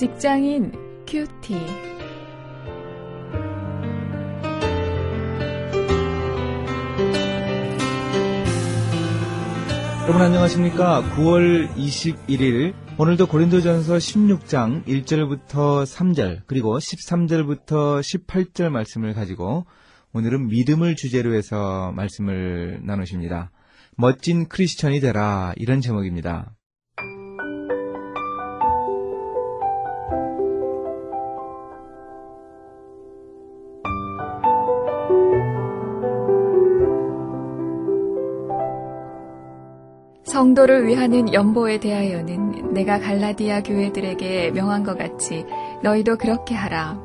직장인 큐티. 여러분 안녕하십니까? 9월 21일 오늘도 고린도전서 16장 1절부터 3절 그리고 13절부터 18절 말씀을 가지고 오늘은 믿음을 주제로 해서 말씀을 나누십니다. 멋진 크리스천이 되라 이런 제목입니다. 성도를 위하는 연보에 대하여는 내가 갈라디아 교회들에게 명한 것 같이 너희도 그렇게 하라.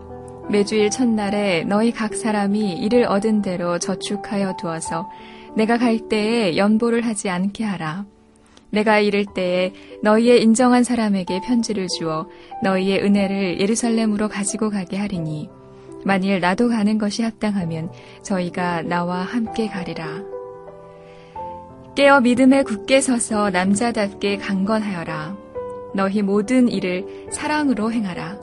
매주일 첫날에 너희 각 사람이 이를 얻은 대로 저축하여 두어서 내가 갈 때에 연보를 하지 않게 하라. 내가 이를 때에 너희의 인정한 사람에게 편지를 주어 너희의 은혜를 예루살렘으로 가지고 가게 하리니 만일 나도 가는 것이 합당하면 저희가 나와 함께 가리라. 깨어 믿음에 굳게 서서 남자답게 강건하여라. 너희 모든 일을 사랑으로 행하라.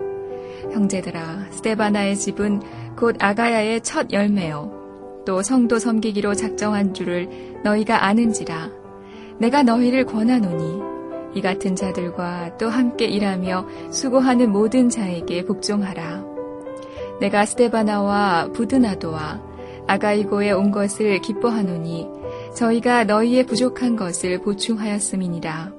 형제들아, 스테바나의 집은 곧 아가야의 첫 열매요. 또 성도 섬기기로 작정한 줄을 너희가 아는지라. 내가 너희를 권하노니 이 같은 자들과 또 함께 일하며 수고하는 모든 자에게 복종하라. 내가 스테바나와 부드나도와 아가이고에 온 것을 기뻐하노니 저희가 너희의 부족한 것을 보충하였음이니라.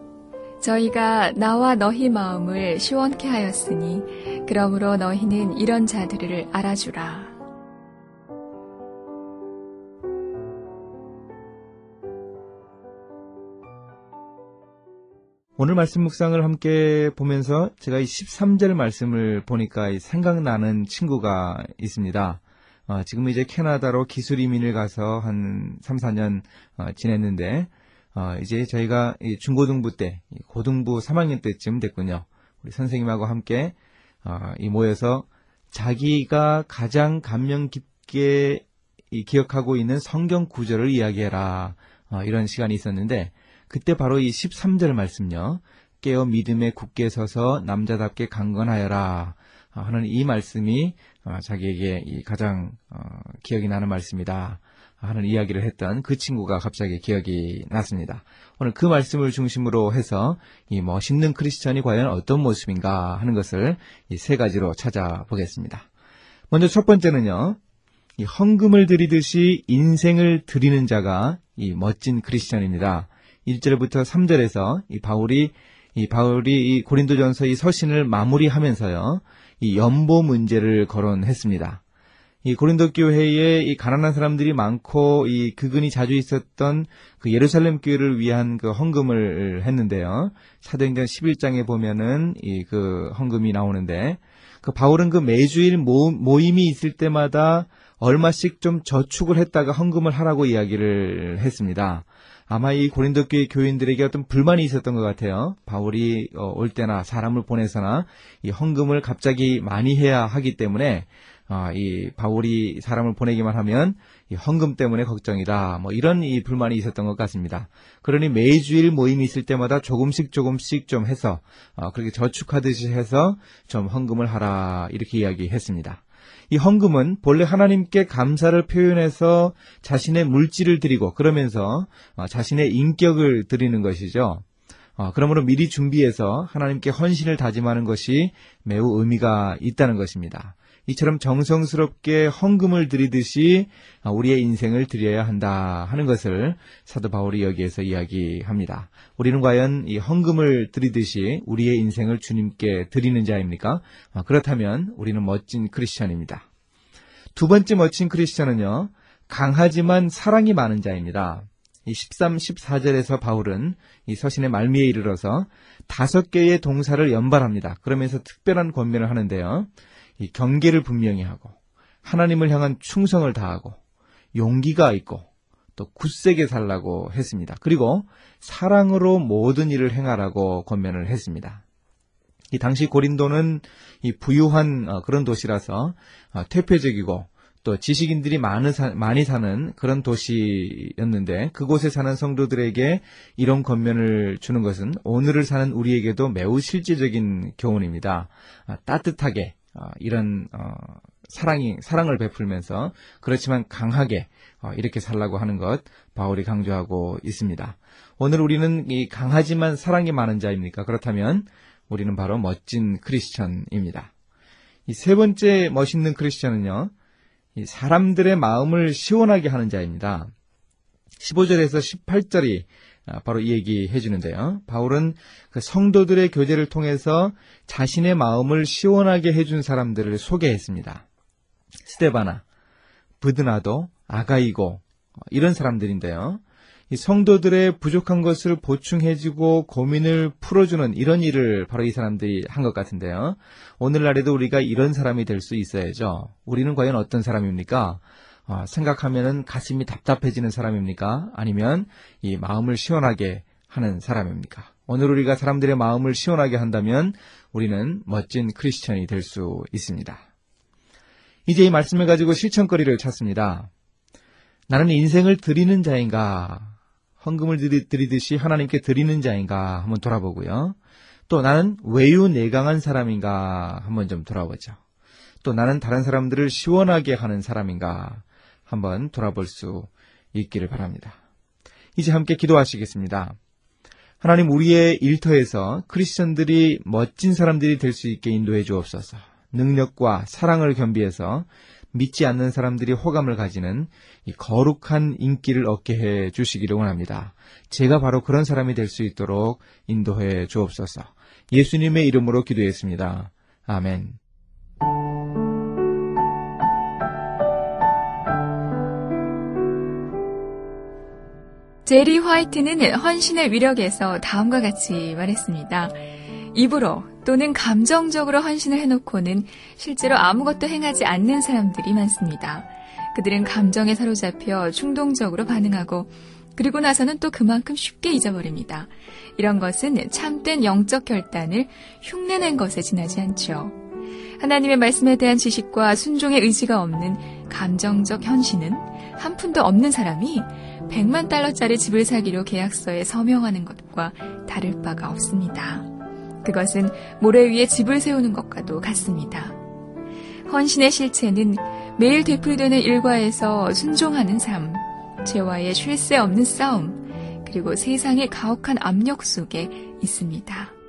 저희가 나와 너희 마음을 시원케 하였으니 그러므로 너희는 이런 자들을 알아주라. 오늘 말씀 묵상을 함께 보면서 제가 이 13절 말씀을 보니까 생각나는 친구가 있습니다. 어, 지금 이제 캐나다로 기술 이민을 가서 한 3, 4년 어, 지냈는데 어, 이제 저희가 중고등부 때, 고등부 3학년 때쯤 됐군요. 우리 선생님하고 함께 어, 이 모여서 자기가 가장 감명 깊게 기억하고 있는 성경 구절을 이야기해라. 어, 이런 시간이 있었는데 그때 바로 이 13절 말씀요. 깨어 믿음에 굳게 서서 남자답게 강건하여라. 하는 이 말씀이 어, 자기에게 가장 어, 기억이 나는 말씀이다 하는 이야기를 했던 그 친구가 갑자기 기억이 났습니다. 오늘 그 말씀을 중심으로 해서 이 멋있는 크리스천이 과연 어떤 모습인가 하는 것을 이 세 가지로 찾아보겠습니다. 먼저 첫 번째는요. 이 헌금을 드리듯이 인생을 드리는 자가 이 멋진 크리스천입니다. 1절부터 3절에서 이 바울이 이 바울이 이 고린도전서 이 서신을 마무리하면서요. 이 연보 문제를 거론했습니다. 이 고린도 교회에 이 가난한 사람들이 많고 이 그근이 자주 있었던 그 예루살렘 교회를 위한 그 헌금을 했는데요. 사도행전 11장에 보면은 이 그 헌금이 나오는데 그 바울은 그 매주일 모, 모임이 있을 때마다 얼마씩 좀 저축을 했다가 헌금을 하라고 이야기를 했습니다. 아마 이 고린도 교회 교인들에게 어떤 불만이 있었던 것 같아요. 바울이 어, 올 때나 사람을 보내서나 이 헌금을 갑자기 많이 해야 하기 때문에 아, 이 바울이 사람을 보내기만 하면 이 헌금 때문에 걱정이다. 뭐 이런 이 불만이 있었던 것 같습니다. 그러니 매주일 모임이 있을 때마다 조금씩 조금씩 좀 해서 어, 그렇게 저축하듯이 해서 좀 헌금을 하라 이렇게 이야기했습니다. 이 헌금은 본래 하나님께 감사를 표현해서 자신의 물질을 드리고 그러면서 어, 자신의 인격을 드리는 것이죠. 어, 그러므로 미리 준비해서 하나님께 헌신을 다짐하는 것이 매우 의미가 있다는 것입니다. 이처럼 정성스럽게 헌금을 드리듯이 어, 우리의 인생을 드려야 한다 하는 것을 사도 바울이 여기에서 이야기합니다. 우리는 과연 이 헌금을 드리듯이 우리의 인생을 주님께 드리는 자입니까? 어, 그렇다면 우리는 멋진 크리스천입니다. 두 번째 멋진 크리스천은요, 강하지만 사랑이 많은 자입니다. 이 13, 14절에서 바울은 이 서신의 말미에 이르러서 다섯 개의 동사를 연발합니다. 그러면서 특별한 권면을 하는데요. 이 경계를 분명히 하고 하나님을 향한 충성을 다하고 용기가 있고 또 굳세게 살라고 했습니다. 그리고 사랑으로 모든 일을 행하라고 권면을 했습니다. 이 당시 고린도는 이 부유한 어, 그런 도시라서 어, 퇴폐적이고 또 지식인들이 많이 사는 그런 도시였는데 그곳에 사는 성도들에게 이런 권면을 주는 것은 오늘을 사는 우리에게도 매우 실제적인 교훈입니다. 아, 따뜻하게 어, 이런 어, 사랑이 사랑을 베풀면서 그렇지만 강하게 어, 이렇게 살라고 하는 것 바울이 강조하고 있습니다. 오늘 우리는 이 강하지만 사랑이 많은 자입니까? 그렇다면 우리는 바로 멋진 크리스천입니다. 이 세 번째 멋있는 크리스천은요. 사람들의 마음을 시원하게 하는 자입니다. 15절에서 18절이 아, 바로 이 얘기 해 주는데요. 바울은 그 성도들의 교제를 통해서 자신의 마음을 시원하게 해준 사람들을 소개했습니다. 스테바나, 브드나도, 아가이고, 이런 사람들인데요. 이 성도들의 부족한 것을 보충해주고 고민을 풀어주는 이런 일을 바로 이 사람들이 한 것 같은데요. 오늘날에도 우리가 이런 사람이 될 수 있어야죠. 우리는 과연 어떤 사람입니까? 어, 생각하면은 가슴이 답답해지는 사람입니까? 아니면 이 마음을 시원하게 하는 사람입니까? 오늘 우리가 사람들의 마음을 시원하게 한다면 우리는 멋진 크리스천이 될 수 있습니다. 이제 이 말씀을 가지고 실천거리를 찾습니다. 나는 인생을 드리는 자인가? 헌금을 드리듯이 하나님께 드리는 자인가 한번 돌아보고요. 또 나는 외유내강한 사람인가 한번 좀 돌아보죠. 또 나는 다른 사람들을 시원하게 하는 사람인가 한번 돌아볼 수 있기를 바랍니다. 이제 함께 기도하시겠습니다. 하나님 우리의 일터에서 크리스천들이 멋진 사람들이 될 수 있게 인도해 주옵소서. 능력과 사랑을 겸비해서 믿지 않는 사람들이 호감을 가지는 거룩한 인기를 얻게 해 주시기를 원합니다. 제가 바로 그런 사람이 될 수 있도록 인도해 주옵소서. 예수님의 이름으로 기도했습니다. 아멘. 제리 화이트는 헌신의 위력에서 다음과 같이 말했습니다. 입으로 또는 감정적으로 헌신을 해놓고는 실제로 아무것도 행하지 않는 사람들이 많습니다. 그들은 감정에 사로잡혀 충동적으로 반응하고 그리고 나서는 또 그만큼 쉽게 잊어버립니다. 이런 것은 참된 영적 결단을 흉내낸 것에 지나지 않죠. 하나님의 말씀에 대한 지식과 순종의 의지가 없는 감정적 현신은 한 푼도 없는 사람이 100만 달러짜리 집을 사기로 계약서에 서명하는 것과 다를 바가 없습니다. 그것은 모래 위에 집을 세우는 것과도 같습니다. 헌신의 실체는 매일 되풀이되는 일과에서 순종하는 삶, 죄와의 쉴 새 없는 싸움, 그리고 세상의 가혹한 압력 속에 있습니다.